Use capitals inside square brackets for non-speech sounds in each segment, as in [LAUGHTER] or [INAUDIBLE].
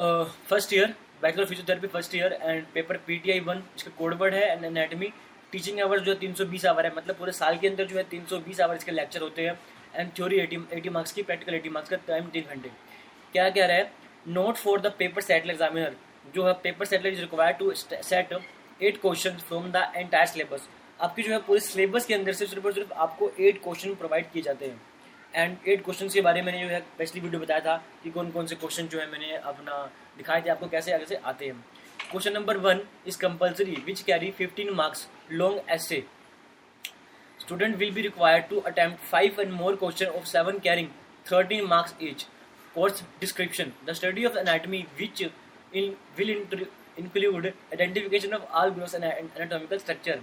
First year bachelor physiotherapy first year end paper P T I one इसका code word है and anatomy teaching hours जो है तीन सौ बीस आवर है मतलब पूरे साल के अंदर जो है तीन सौ बीस आवर इसके लेक्चर होते हैं and theory eighty eighty marks की प्रैक्टिकल एटी मार्क्स का टाइम तीन घंटे क्या कह रहा है note for the paper setter examiner जो है paper setter is require to set eight question from the entire syllabus आपकी जो है पूरे सिलेबस के अंदर से सिर्फ और सिर्फ आपको एट क्वेश्चन प्रोवाइड किए जाते हैं एंड एट क्वेश्चन के बारे में मैंने जो है पिछली वीडियो बताया था कि कौन कौन से क्वेश्चन जो है मैंने अपना दिखाए थे आपको कैसे आगे से आते हैं question number one is compulsory which carry fifteen marks long essay student will be required to attempt 5 and more questions of 7 carrying 13 marks each. Course description The study of anatomy, which in, will include identification of all gross and anatomical structure.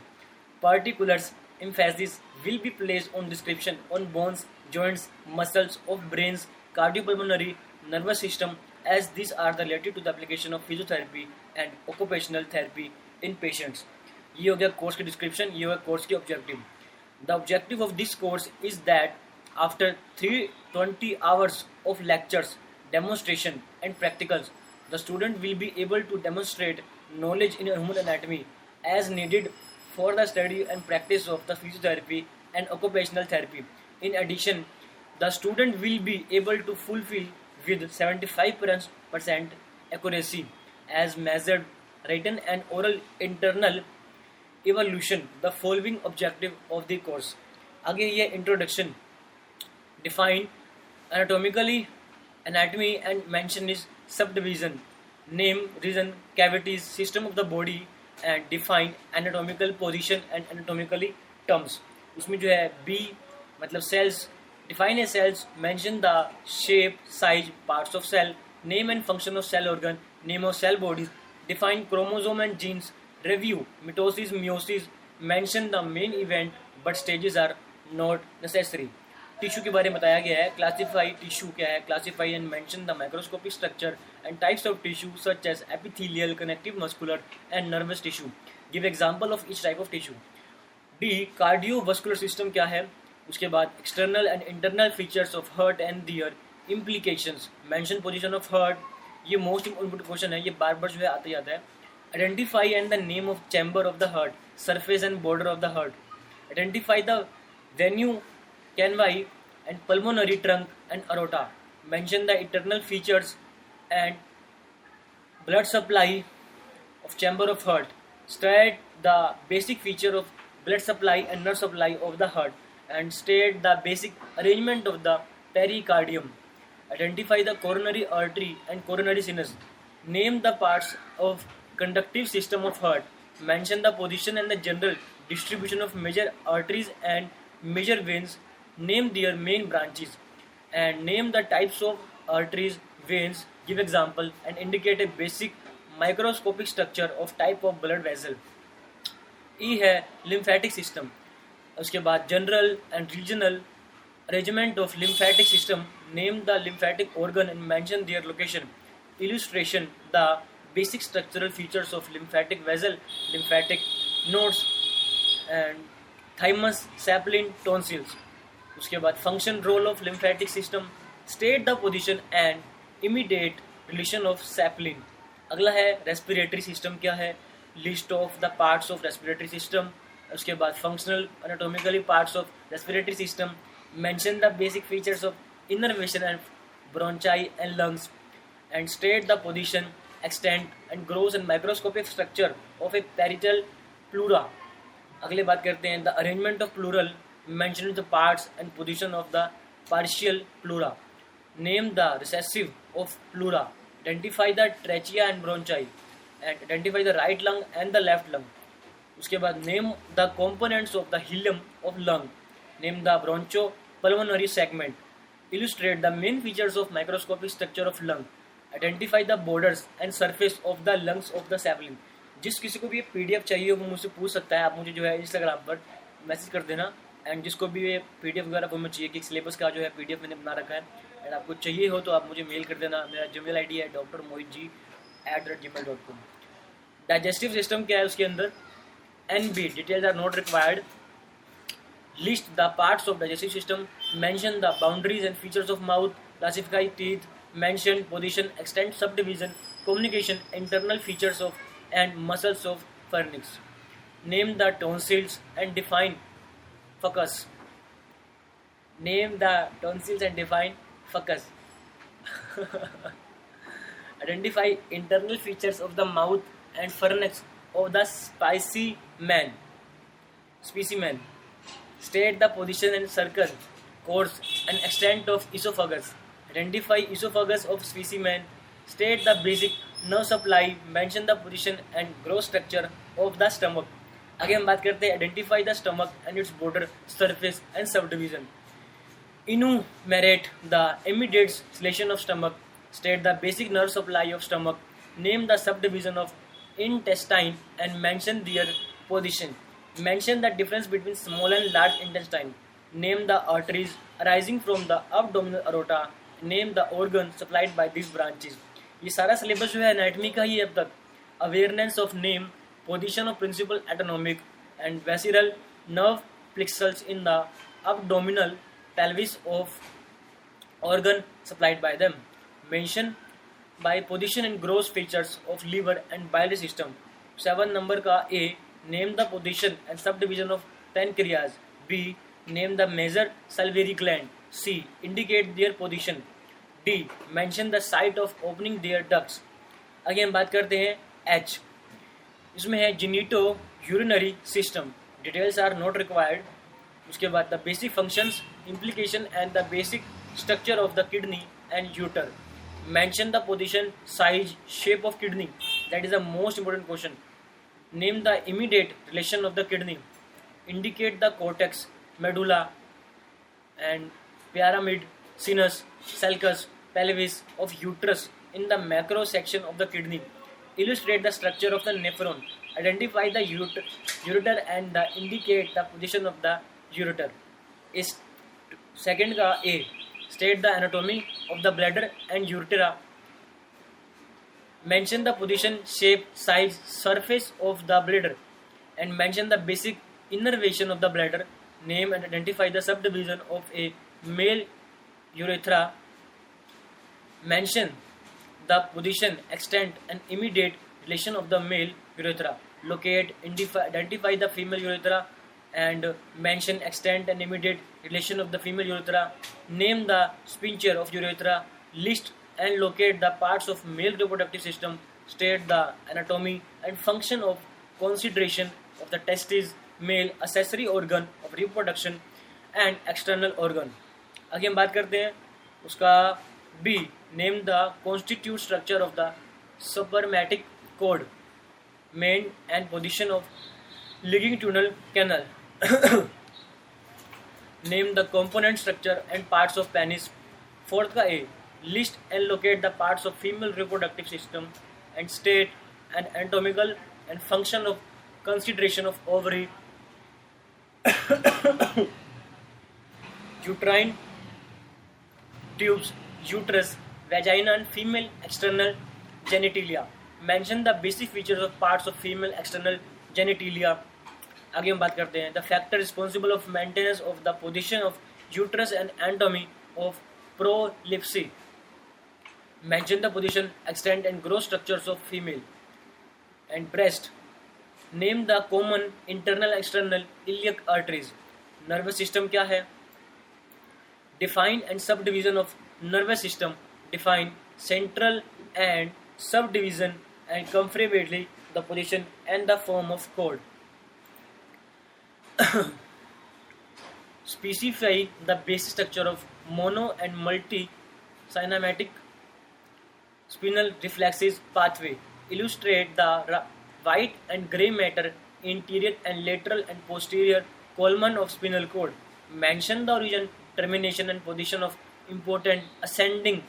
Particulars emphasis will be placed on description on bones joints muscles of brains cardiopulmonary nervous system as these are related to the application of physiotherapy and occupational therapy in patients ये हो गया course की description ये हो गया course की objective the objective of this course is that after 320 hours of lectures, demonstration and practicals, the student will be able to demonstrate knowledge in human anatomy as needed for the study and practice of the physiotherapy and occupational therapy. In addition, the student will be able to fulfill with 75% accuracy as measured written and oral internal evolution the following objective of the course again here introduction define anatomically anatomy and mention is subdivision name reason cavities system of the body and defined anatomical position and anatomically terms उसमें जो है B मतलब cells define a cells mention the shape size parts of cell name and function of cell organ name of cell bodies define chromosome and genes review mitosis meiosis mention the main event but stages are not necessary tissue के बारे में बताया गया है classify tissue क्या है classify and mention the microscopic structure and types of tissue such as epithelial, connective muscular, and nervous tissue. Give example of each type of tissue. D. Cardiovascular system क्या है उसके बाद external and internal features of heart and their implications mention position of heart ये most important question है ये बार बार जो है आता ही आता है identify and the name of chamber of the heart surface and border of the heart identify the venae cavae and pulmonary trunk and aorta mention the internal features and blood supply of chamber of heart state the basic feature of blood supply and nerve supply of the heart and state the basic arrangement of the pericardium identify the coronary artery and coronary sinus name the parts of conductive system of heart mention the position and the general distribution of major arteries and major veins name their main branches and name the types of arteries veins give example and indicate a basic microscopic structure of type of blood vessel E है lymphatic system. उसके बाद general and regional arrangement of lymphatic system. Name the lymphatic organ and mention their location illustration the basic structural features of lymphatic vessel lymphatic nodes and thymus sapling tonsils उसके बाद function role of lymphatic system state the position and immediate relation of spleen अगला है respiratory system क्या है list of the parts of respiratory system उसके बाद functional anatomically parts of respiratory system mention the basic features of inner and bronchi and lungs and state the position extent and gross and microscopic structure of a parietal pleura अगले बात करते हैं the arrangement of pleural mention the parts and position of the partial pleura Name the recessive of pleura. Identify the trachea and bronchi. Identify the right lung and the left lung. उसके बाद name the components of the hilum of lung name the broncho pulmonary segment illustrate the main features of microscopic structure of lung identify the borders and surface of the lungs of the spleen जिस किसी को भी P D F चाहिए वो मुझसे पूछ सकता है आप मुझे जो है इंस्टाग्राम पर मैसेज कर देना एंड जिसको भी ये पी डी एफ वगैरह वो मुझे चाहिए कि सिलेबस का जो है पी डी एफ मैंने बना रखा है एंड आपको चाहिए हो तो आप मुझे मेल कर देना मेरा जी मेल है doctor Mohit G at the rate Gmail dot com digestive system क्या है उसके अंदर N B details are not required list the parts of digestive system mention the boundaries and features of mouth classify teeth mention position extent subdivision communication internal features of and muscles of pharynx name the tonsils and define focus name the tonsils and define fuckers. Identify internal features of the mouth and pharynx of the spicy man. Specimen. State the position and circle, course, and extent of esophagus. Identify esophagus of specimen. State the basic nerve supply. Mention the position and gross structure of the stomach. आगे हम बात करते हैं identify the stomach and its border surface and subdivision enumerate the immediate relation of stomach, state the basic nerve supply of stomach, name the subdivision of intestine and mention their position. Mention the difference between small and large intestine. Name the arteries arising from the abdominal aorta. Name the organ supplied by these branches. ये सारा syllabus जो है anatomy का ही अब तक awareness of name position of principal autonomic and visceral nerve plexuses in the abdominal pelvis of organ supplied by them. Mention by position and gross features of liver and biliary system. Seven number का A name the position and subdivision of pancreas B name the major salivary gland C indicate their position D mention the site of opening their ducts आगे हम बात करते हैं H इसमें है genito urinary system details are not required उसके बाद the basic function implication and the basic structure of the kidney and ureter mention the position size shape of kidney that is the most important question name the immediate relation of the kidney indicate the cortex medulla and pyramid sinus sulcus pelvis of uterus in the macro section of the kidney illustrate the structure of the nephron identify ureter and the indicate the position of the ureter. Is second ka A, state the anatomy of the bladder and ureter. Mention the position, shape, size, surface of the bladder, and mention the basic innervation of the bladder. Name and identify the subdivision of a male urethra. Mention the position, extent, and immediate relation of the male urethra. Locate, identify the female urethra and mention extent and immediate relation of the female urethra, name the sphincter of urethra, list and locate the parts of male reproductive system, state the anatomy and function of consideration of the testes, male accessory organ of reproduction and external organ. Again, हम बात करते हैं उसका B name the constitute structure of the spermatic cord main and position of inguinal canal [COUGHS] name the component structure and parts of penis fourth का list and locate the parts of female reproductive system and state and anatomical and function of consideration of ovary [COUGHS] uterine tubes uterus vagina and female external genitalia mention the basic features of parts of female external genitalia आगे हम बात करते हैं the factor responsible of maintenance of the position of uterus and anatomy of prolapse mention the position extent and growth structure of female and breast name the common internal external iliac arteries nervous system क्या है define and subdivision of nervous system define central and subdivision and comfortably the position and the form of cord [COUGHS] specify the basic structure of mono and multi cinematic spinal reflexes pathway. Illustrate the white and gray matter interior and lateral and posterior column of spinal cord. Mention the origin, termination and position of important ascending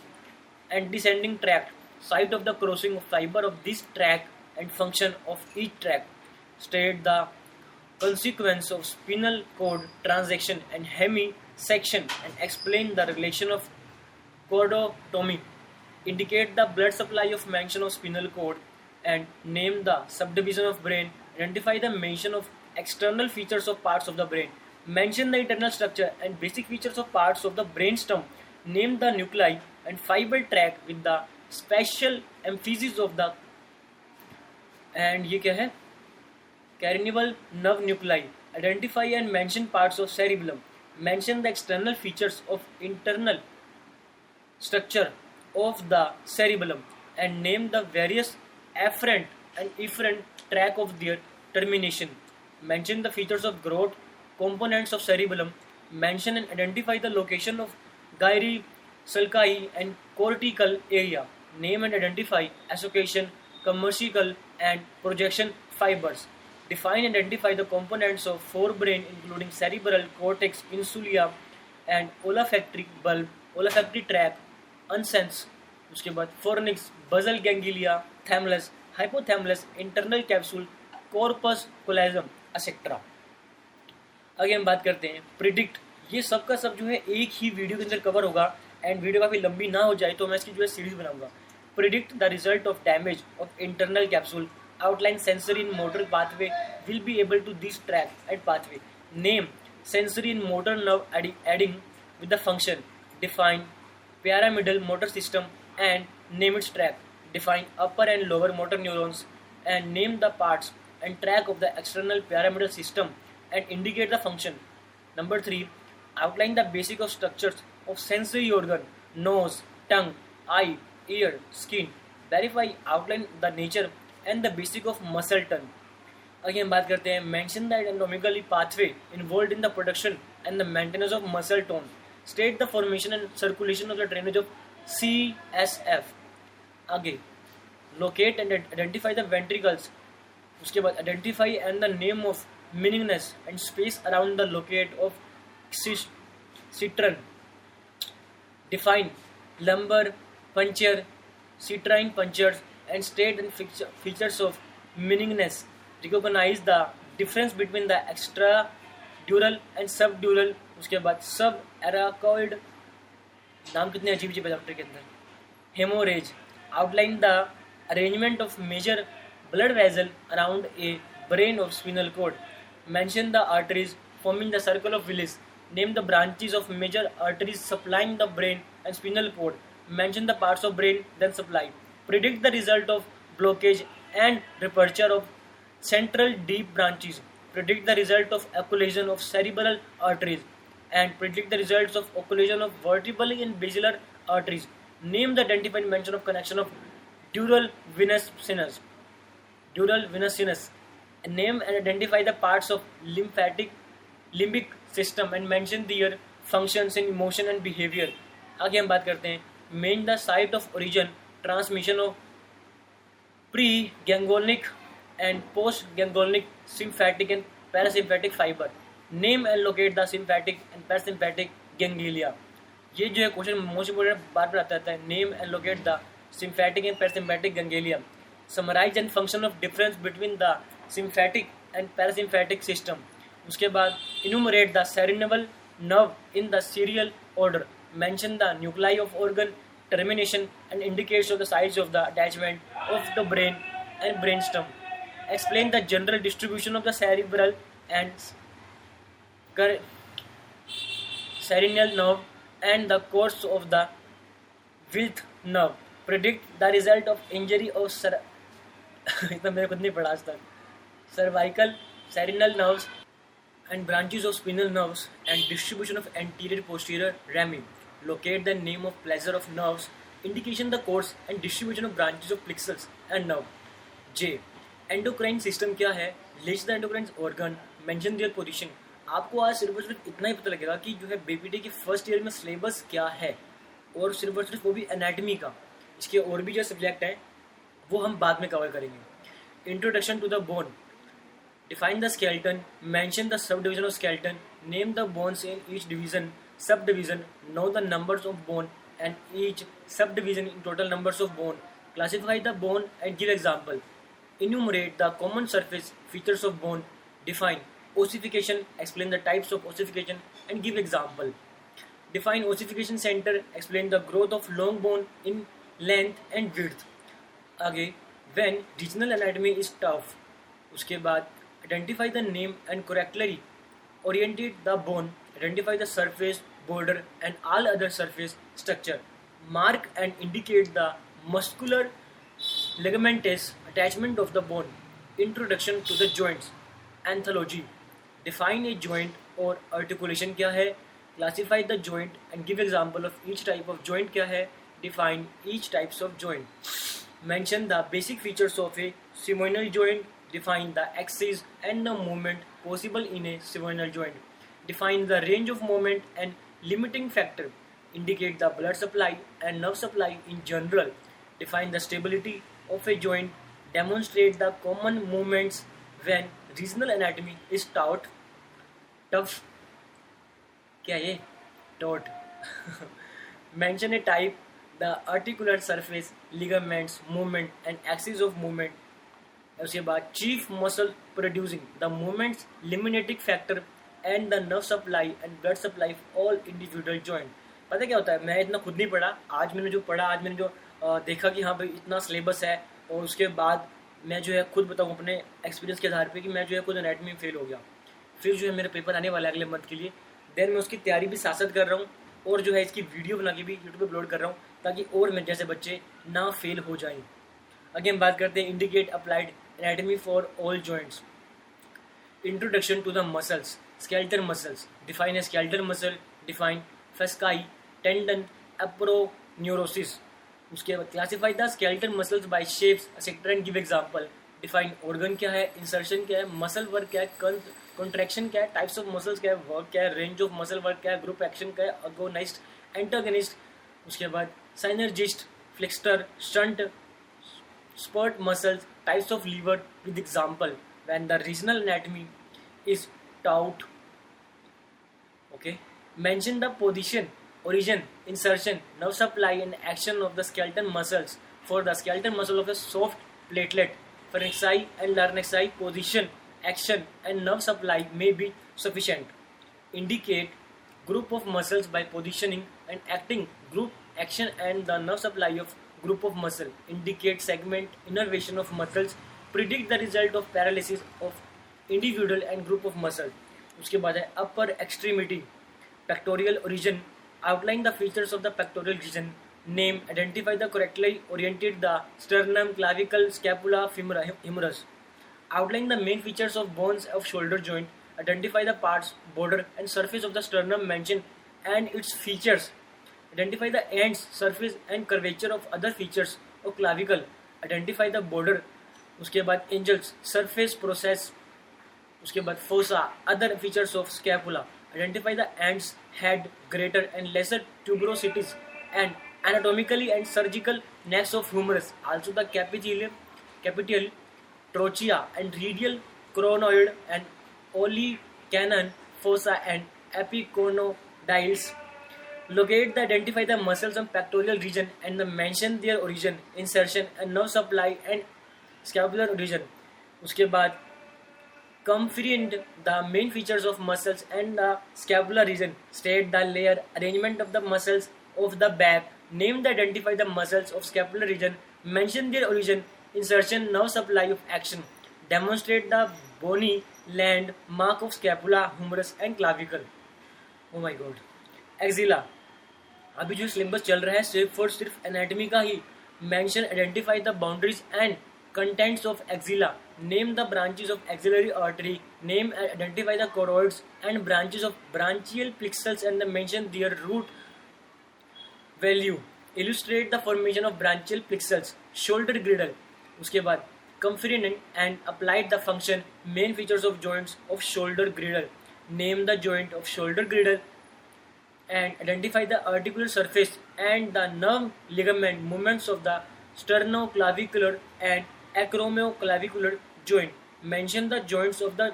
and descending tract, site of the crossing of fiber of this tract and function of each tract. State the consequence of spinal cord transaction and hemisection and explain the relation of chordotomy. Indicate the blood supply of mention of spinal cord and name the subdivision of brain. Identify the mention of external features of parts of the brain. Mention the internal structure and basic features of parts of the brainstem. Name the nuclei and fiber tract with the special emphasis of the and ये क्या है Carnival nerve nuclei identify and mention parts of cerebellum, mention the external features of internal structure of the cerebellum and name the various afferent and efferent track of their termination. Mention the features of growth, components of cerebellum, mention and identify the location of gyri, sulci and cortical area. Name and identify association, commercial and projection fibers. define and identify the components of forebrain including cerebral cortex insula and olfactory bulb olfactory tract unsense उसके बाद fornix basal ganglia thalamus hypothalamus internal capsule corpus callosum etcetera आगे हम बात करते हैं predict ये सब का सब जो है एक ही वीडियो के अंदर कवर होगा एंड वीडियो काफ़ी लंबी ना हो जाए तो मैं इसकी जो है सीरीज बनाऊंगा predict the result of damage of internal capsule outline sensory and motor pathway will be able to this track at pathway. Name sensory and motor nerve adding, adding with the function define pyramidal motor system and name its track. Define upper and lower motor neurons and name the parts and track of the external pyramidal system and indicate the function. Number 3. Outline the basic of structures of sensory organ, nose, tongue, eye, ear, skin. Verify, outline the nature and the basic of muscle turn again बात करते हैं mention the anatomically pathway involve in the production and the maintenance of muscle tone state the formation and circulation of the drainage of C S F आगे locate and identify the ventricles उसके बाद identify and the name of meninges and space around the locate of cistern define lumbar puncture cistern punctures and state and features of meninges recognize the difference between the extradural and subdural उसके बाद सब एराकोइड नाम कितने अजीब अजीब doctor के अंदर haemorrhage outline the arrangement of major blood vessel around a brain of spinal cord mention the arteries forming the circle of Willis name the branches of major arteries supplying the brain and spinal cord mention the parts of brain then supply predict the result of blockage and rupture of central deep branches, predict the result of occlusion of cerebral arteries, and predict the results of occlusion of vertebral in basilar arteries. Name the identified mention of connection of dural venous sinus. Dural venous sinus. Name and identify the parts of lymphatic limbic system and mention their functions in emotion and behavior. आगे हम बात करते हैं main the site of origin transmission of preganglionic and postganglionic sympathetic and parasympathetic fibre name and locate the sympathetic and parasympathetic ganglia ये जो है question most important बार बार आता है name and locate the sympathetic and parasympathetic ganglia summarise and function of difference between the sympathetic and parasympathetic system उसके बाद enumerate the cranial nerve in the serial order mention the nuclei of organ termination and indicates of the size of the attachment of the brain and brainstem. Explain the general distribution of the cerebral and cerebral nerve and the course of the width nerve. Predict the result of injury of cer- [LAUGHS] इतना मेरे खुद नहीं पढ़ा आज तक cervical, cerebral nerves and branches of spinal nerves and distribution of anterior posterior rami. locate the name of pleasure of nerves, indication the course and distribution of branches of plexus and nerve. J. Endocrine system क्या है list the endocrine organ mention their position आपको आज सिर्फ और सिर्फ इतना ही पता लगेगा कि जो है बेबीटी के फर्स्ट ईयर में सिलेबस क्या है और सिर्फ और सिर्फ वो भी एनाटमी का इसके और भी जो सब्जेक्ट हैं वो हम बाद में कवर करेंगे introduction to the bone define the skeleton mention the sub division of skeleton name the bones in each division subdivision, know the numbers of bone and each subdivision in total numbers of bone, classify the bone and give example, enumerate the common surface features of bone, define ossification, explain the types of ossification and give example. Define ossification center, explain the growth of long bone in length and width. आगे when regional anatomy is tough, उसके बाद identify the name and correctly orientate the bone identify the surface, border and all other surface structure. mark and indicate the muscular ligamentous attachment of the bone. Introduction to the joints. Anthology. Define a joint or articulation क्या है Classify the joint and give example of each type of joint क्या है Define each types of joint. Mention the basic features of a synovial joint. Define the axis and the movement possible in a synovial joint. define the range of movement and limiting factor indicate the blood supply and nerve supply in general define the stability of a joint demonstrate the common movements when regional anatomy is taught tough kya ye taught mention a type the articular surface ligaments movement and axis of movement उसके बाद chief muscle producing the movements limiting factor. And the nerve supply and blood supply all individual joint पता है क्या होता है मैं इतना खुद नहीं पढ़ा आज मैंने जो पढ़ा आज मैंने जो आ, देखा कि हाँ भाई इतना सिलेबस है और उसके बाद मैं जो है खुद बताऊँ अपने एक्सपीरियंस के आधार पर कि मैं जो है खुद अनेटमी में फेल हो गया फिर जो है मेरा पेपर आने वाला है अगले मंथ के लिए देन मैं उसकी तैयारी भी साथ कर रहा हूँ और जो है इसकी वीडियो बना के भी यूट्यूब पर अपलोड कर रहा हूँ ताकि और मेरे जैसे बच्चे ना फेल हो जाएं अगेन बात करते हैं indicate applied anatomy for all joints introduction to the muscles skeletal muscles define a skeletal muscle define fasciae tendon aproneurosis उसके बाद classify the skeleton muscles by shapes sector and give example define organ क्या है insertion क्या है muscle work क्या है contraction क्या है टाइप्स ऑफ मसल्स क्या है वर्क क्या है रेंज ऑफ मसल वर्क क्या है ग्रुप एक्शन क्या है अगोनाइस्ट एंटागनिस्ट उसके बाद synergist fixator shunt spurt muscles types of lever with example when the regional anatomy is tout okay mention the position origin insertion nerve supply and action of the skeletal muscles for the skeletal muscle of the soft platelet pharynxi and larynxi position action and nerve supply may be sufficient indicate group of muscles by positioning and acting group action and the nerve supply of group of muscle indicate segment innervation of muscles predict the result of paralysis of individual and group of muscle उसके बाद है upper extremity pectoral origin outline the features of the pectoral region name identify the correctly oriented the sternum clavicle scapula humerus outline the main features of bones of shoulder joint identify the parts border and surface of the sternum mention and its features identify the and surface and curvature of other features of clavicle identify the border उसके बाद angles surface process उसके बाद fossa other features of scapula identify the ends head greater and lesser tuberosities and anatomically and surgical necks of humerus also the capitulum capital trochlea and radial coronoid and olecranon fossa and epicondyles locate the identify the muscles on pectoral region and the mention their origin insertion and no supply and scapular origin उसके बाद comprehend the main features of muscles and the scapular region, state the layer arrangement of the muscles of the back, name the identify the muscles of scapular region, mention their origin, insertion, nerve supply of action, demonstrate the bony land mark of scapula, humerus and clavicle. Oh my god. Axilla. अभी जो syllabus चल रहा है सिर्फ और सिर्फ anatomy का ही mention identify the boundaries and contents of axilla name the branches of axillary artery name identify the cords and branches of brachial plexus and the mention their root value illustrate the formation of branchial plexus shoulder girdle उसके बाद conferring and applied the function main features of joints of shoulder girdle name the joint of shoulder girdle and identify the articular surface and the nerve ligament movements of the sternoclavicular and acromioclavicular joint mention the joints of the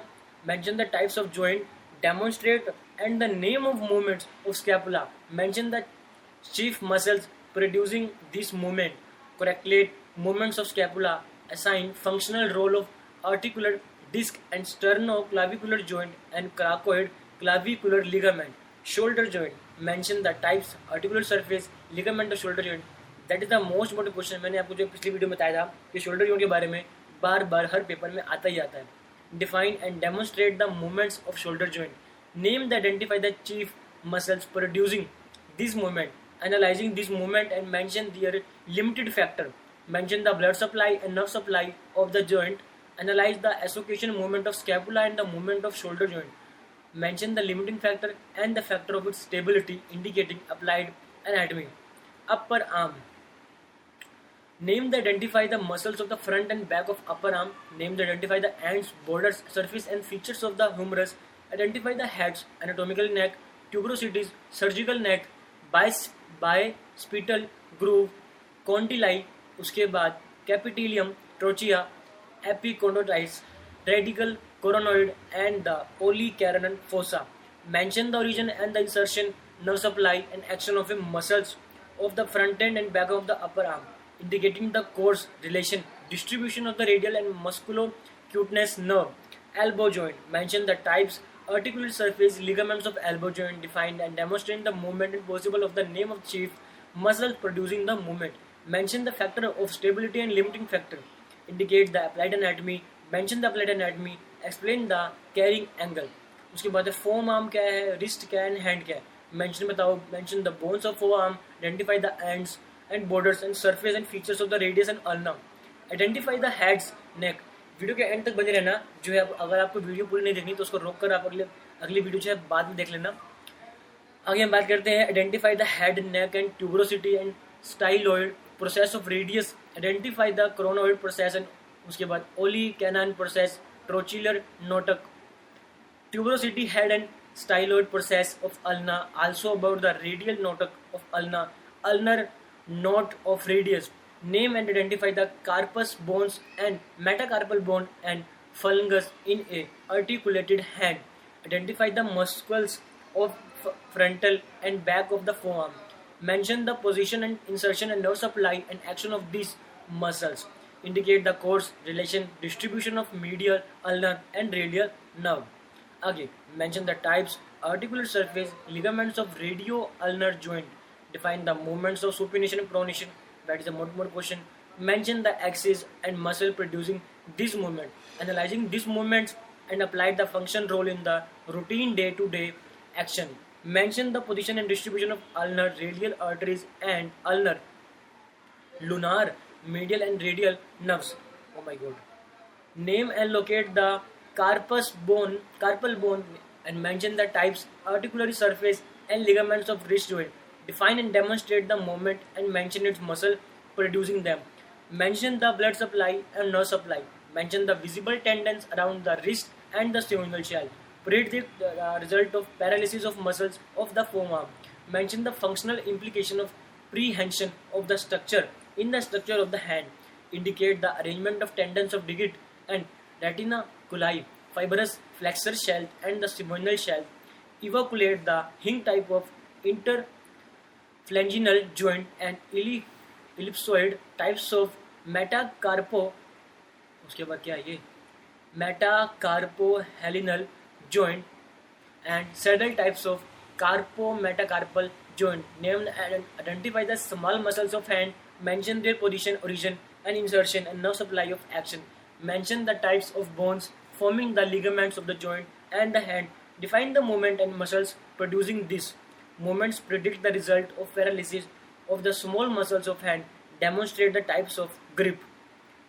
mention the types of joint demonstrate and the name of movements of scapula mention the chief muscles producing this movement correlate movements of scapula assign functional role of articular disc and sternoclavicular joint and cracoid clavicular ligament shoulder joint mention the types articular surface ligament of shoulder joint that is the most important question मैंने आपको जो पिछली video में बताया था कि shoulder joint के बारे में बार बार हर पेपर में आता ही आता है define and demonstrate the movements of shoulder joint name the identify the chief muscles producing this movement analyzing this movement and mention their limited factor. Mention the blood supply and nerve supply of the joint. Analyze the association movement of scapula and the movement of shoulder joint. Mention the limiting factor and the factor of its stability, indicating applied anatomy. Upper arm. Name the identify the muscles of the front and back of upper arm. Name the identify the ends, borders, surface and features of the humerus. Identify the heads, anatomical neck, tuberosities, surgical neck, bicipital groove condyli उसके बाद capitulum trochlea epicondyles radial coronoid and the olecranon fossa mention the origin and the insertion nerve supply and action of the muscles of the front end and back of the upper arm indicating the course relation distribution of the radial and musculo-cutaneous nerve elbow joint mention the types articulate surface ligaments of elbow joint defined and demonstrate the movement and possible of the name of chief muscle producing the movement. Mention the factor of stability and limiting factor. Indicate the applied anatomy. Mention the applied anatomy. Explain the carrying angle. उसके बाद foam arm क्या है wrist क्या है hand क्या है mention बताओ mention the bones of forearm identify the ends and borders and surface and features of the radius and ulna. Identify the heads, neck. Video के एंड तक बने रहना जो है अगर आपको वीडियो पूरी नहीं देखनी तो उसको रोक कर आप अगले अगली वीडियो जो है बाद में देख लेना आगे हम बात करते हैं identify the head neck and tuberosity and styloid process of radius identify the क्रोनोइड process and उसके बाद ओली कैनान प्रोसेस ट्रोचिलर नोटक tuberosity head and styloid process of ulna also about the radial नोटक of ulna ulnar not of radius. Name and identify the carpus bones and metacarpal bone and fungus in a articulated hand. Identify the muscles of frontal and back of the forearm. Mention the position and insertion and nerve supply and action of these muscles. Indicate the course, relation, distribution of medial, ulnar, and radial nerve. Again, mention the types, articular surface, ligaments of radio ulnar joint, Define the movements of supination and pronation. That is a more more question. Mention the axis and muscle producing this movement. Analyzing these movements and apply the function role in the routine day-to-day action. Mention the position and distribution of ulnar, radial arteries and ulnar, lunar, medial and radial nerves. Oh my god. Name and locate the carpus bone, carpal bone and mention the types, articular surface and ligaments of wrist joint. Define and demonstrate the movement and mention its muscle producing them. Mention the blood supply and nerve supply. Mention the visible tendons around the wrist and the cervical shell. Predict the uh, result of paralysis of muscles of the forearm. Mention the functional implication of prehension of the structure in the structure of the hand. Indicate the arrangement of tendons of digit and retina coli, fibrous flexor shell, and the seminal shell. Evacuate the hing type of inter phalangeal joint and इली ellipsoid types of metacarpo उसके बाद क्या ये metacarpophalangeal joint and saddle types of कार्पो metacarpal joint name identify the small muscles of hand mention their position origin and insertion and no supply of action mention the types of bones forming the ligaments of the joint and the hand define the movement and muscles producing this Movements predict the result of paralysis of the small muscles of hand, demonstrate the types of grip,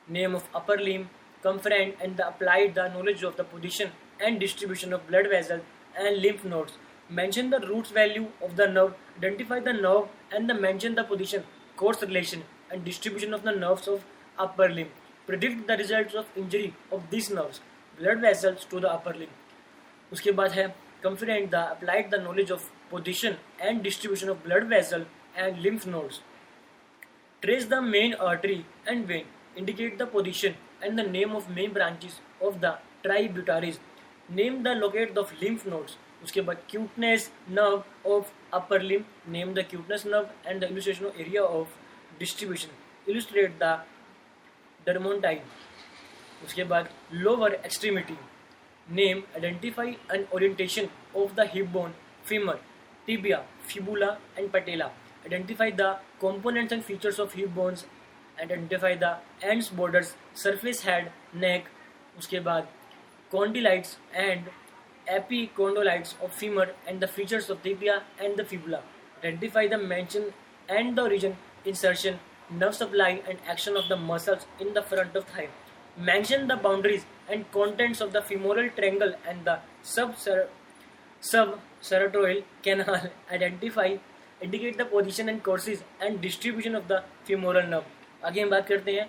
name of upper limb, conferent and the applied the knowledge of the position and distribution of blood vessels and lymph nodes. Mention the roots value of the nerve, identify the nerve and the mention the position, course relation and distribution of the nerves of upper limb. Predict the results of injury of these nerves, blood vessels to the upper limb. उसके बाद है confident the applied the knowledge of position and distribution of blood vessel and lymph nodes. Trace the main artery and vein, indicate the position and the name of main branches of the tributaries. Name the locate of lymph nodes. उसके बाद cutaneous nerve of upper limb name the cutaneous nerve and the illustration of area of distribution illustrate the dermatome उसके बाद lower extremity name identify and orientation of the hip bone femur tibia, fibula, and patella. Identify the components and features of hip bones. Identify the ends, borders, surface head, neck. उसके बाद condylites and epicondylites of femur and the features of tibia and the fibula. identify the mention and the origin, insertion, nerve supply and action of the muscles in the front of thigh. Mention the boundaries and contents of the femoral triangle and the Saratoil canal identify indicate the position and courses and distribution of the femoral nerve. आगे हम बात करते हैं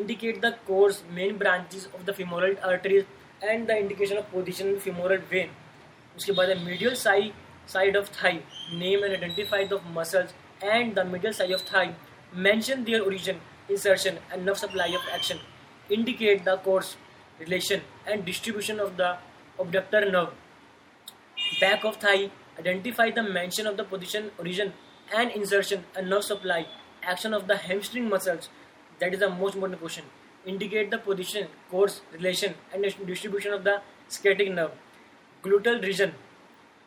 indicate the course main branches of the femoral arteries and the indication of position femoral vein उसके बाद है medial Sai side of thigh name and identify the muscles and the medial side of thigh mention their origin insertion and nerve supply of action indicate the course relation and distribution of the abductor nerve back of thigh, identify the mention of the position, origin, and insertion, and nerve supply, action of the hamstring muscles. That is the most important question. Indicate the position, course, relation, and distribution of the sciatic nerve. Gluteal region.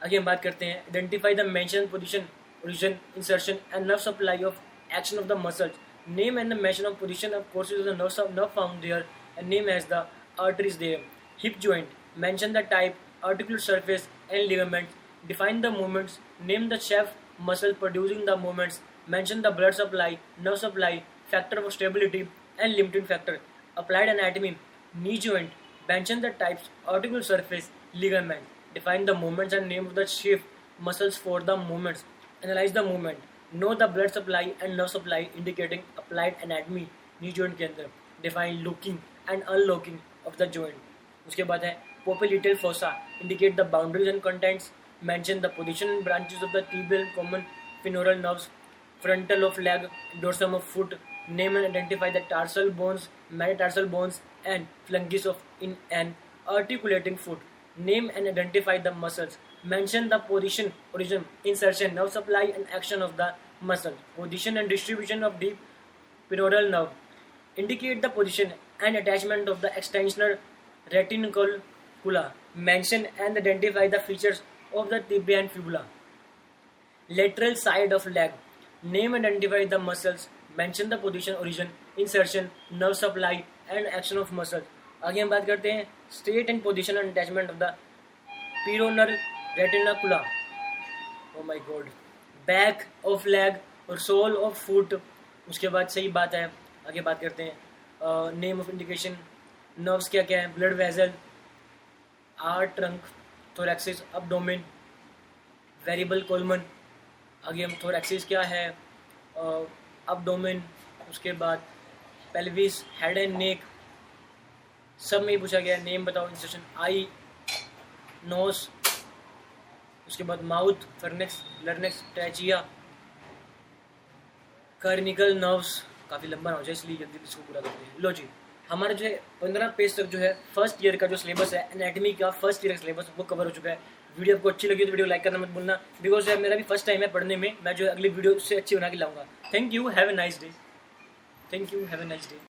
आगे हम बात करते हैं identify the mention position origin, insertion, and nerve supply of action of the muscles. Name and the measure of position of courses of the nerves of nerve found there and name as the arteries there. Hip joint. Mention the type, articular surface, and ligaments, define the movements, name the chef muscle producing the movements, mention the blood supply, nerve supply, factor for stability, and limiting factor. Applied anatomy, knee joint, mention the types, articular surface, ligament, define the movements and name of the shift muscles for the movements, analyze the movement, know the blood supply and nerve supply indicating applied anatomy, knee joint के अंदर, define locking and unlocking of the joint. उसके बाद है popliteal fossa indicate the boundaries and contents, mention the position and branches of the tibial, common femoral nerves, frontal of leg, dorsum of foot, name and identify the tarsal bones, metatarsal bones, and phalanges of in an articulating foot. Name and identify the muscles. Mention the position, origin, insertion, nerve supply, and action of the muscle. Position and distribution of deep pleural nerve. Indicate the position and attachment of the extensor retincle fibula, mention and identify the features of the tibia and fibula. Lateral side of leg, name and identify the muscles, mention the position, origin, insertion, nerve supply and action of muscles. आगे हम बात करते हैं state and position and attachment of the peroneal retinacula oh my god back of leg और sole of foot उसके बाद सही बात है आगे बात करते हैं नेम ऑफ इंडिकेशन नर्व्स क्या क्या है ब्लड वेजल आर ट्रंक अब अपडोमिन वेरिएबल कोलमन आगे हम थोरेक्सिस क्या है अपडोमिन उसके बाद पेल्विस हेड एंड नेक सब में ही पूछा गया नेम बताओ इंस्ट्रक्शन आई नोस उसके बाद माउथ फर्नेक्स लर्नेक्स टैचिया कर्निकल नर्व्स काफ़ी लंबा हो जाए इसलिए जल्दी इसको पूरा करते हैं लो जी हमारा जो है पंद्रह पेज तक जो है फर्स्ट ईयर का जो सिलेबस है एनेटमी का फर्स्ट ईयर का सिलेबस वो कवर हो चुका है वीडियो आपको अच्छी लगी तो वीडियो लाइक करना मत भूलना बिकॉज है मेरा भी फर्स्ट टाइम है पढ़ने में मैं जो अगली वीडियो से अच्छी बना के लाऊंगा thank you have a nice day thank you have a nice day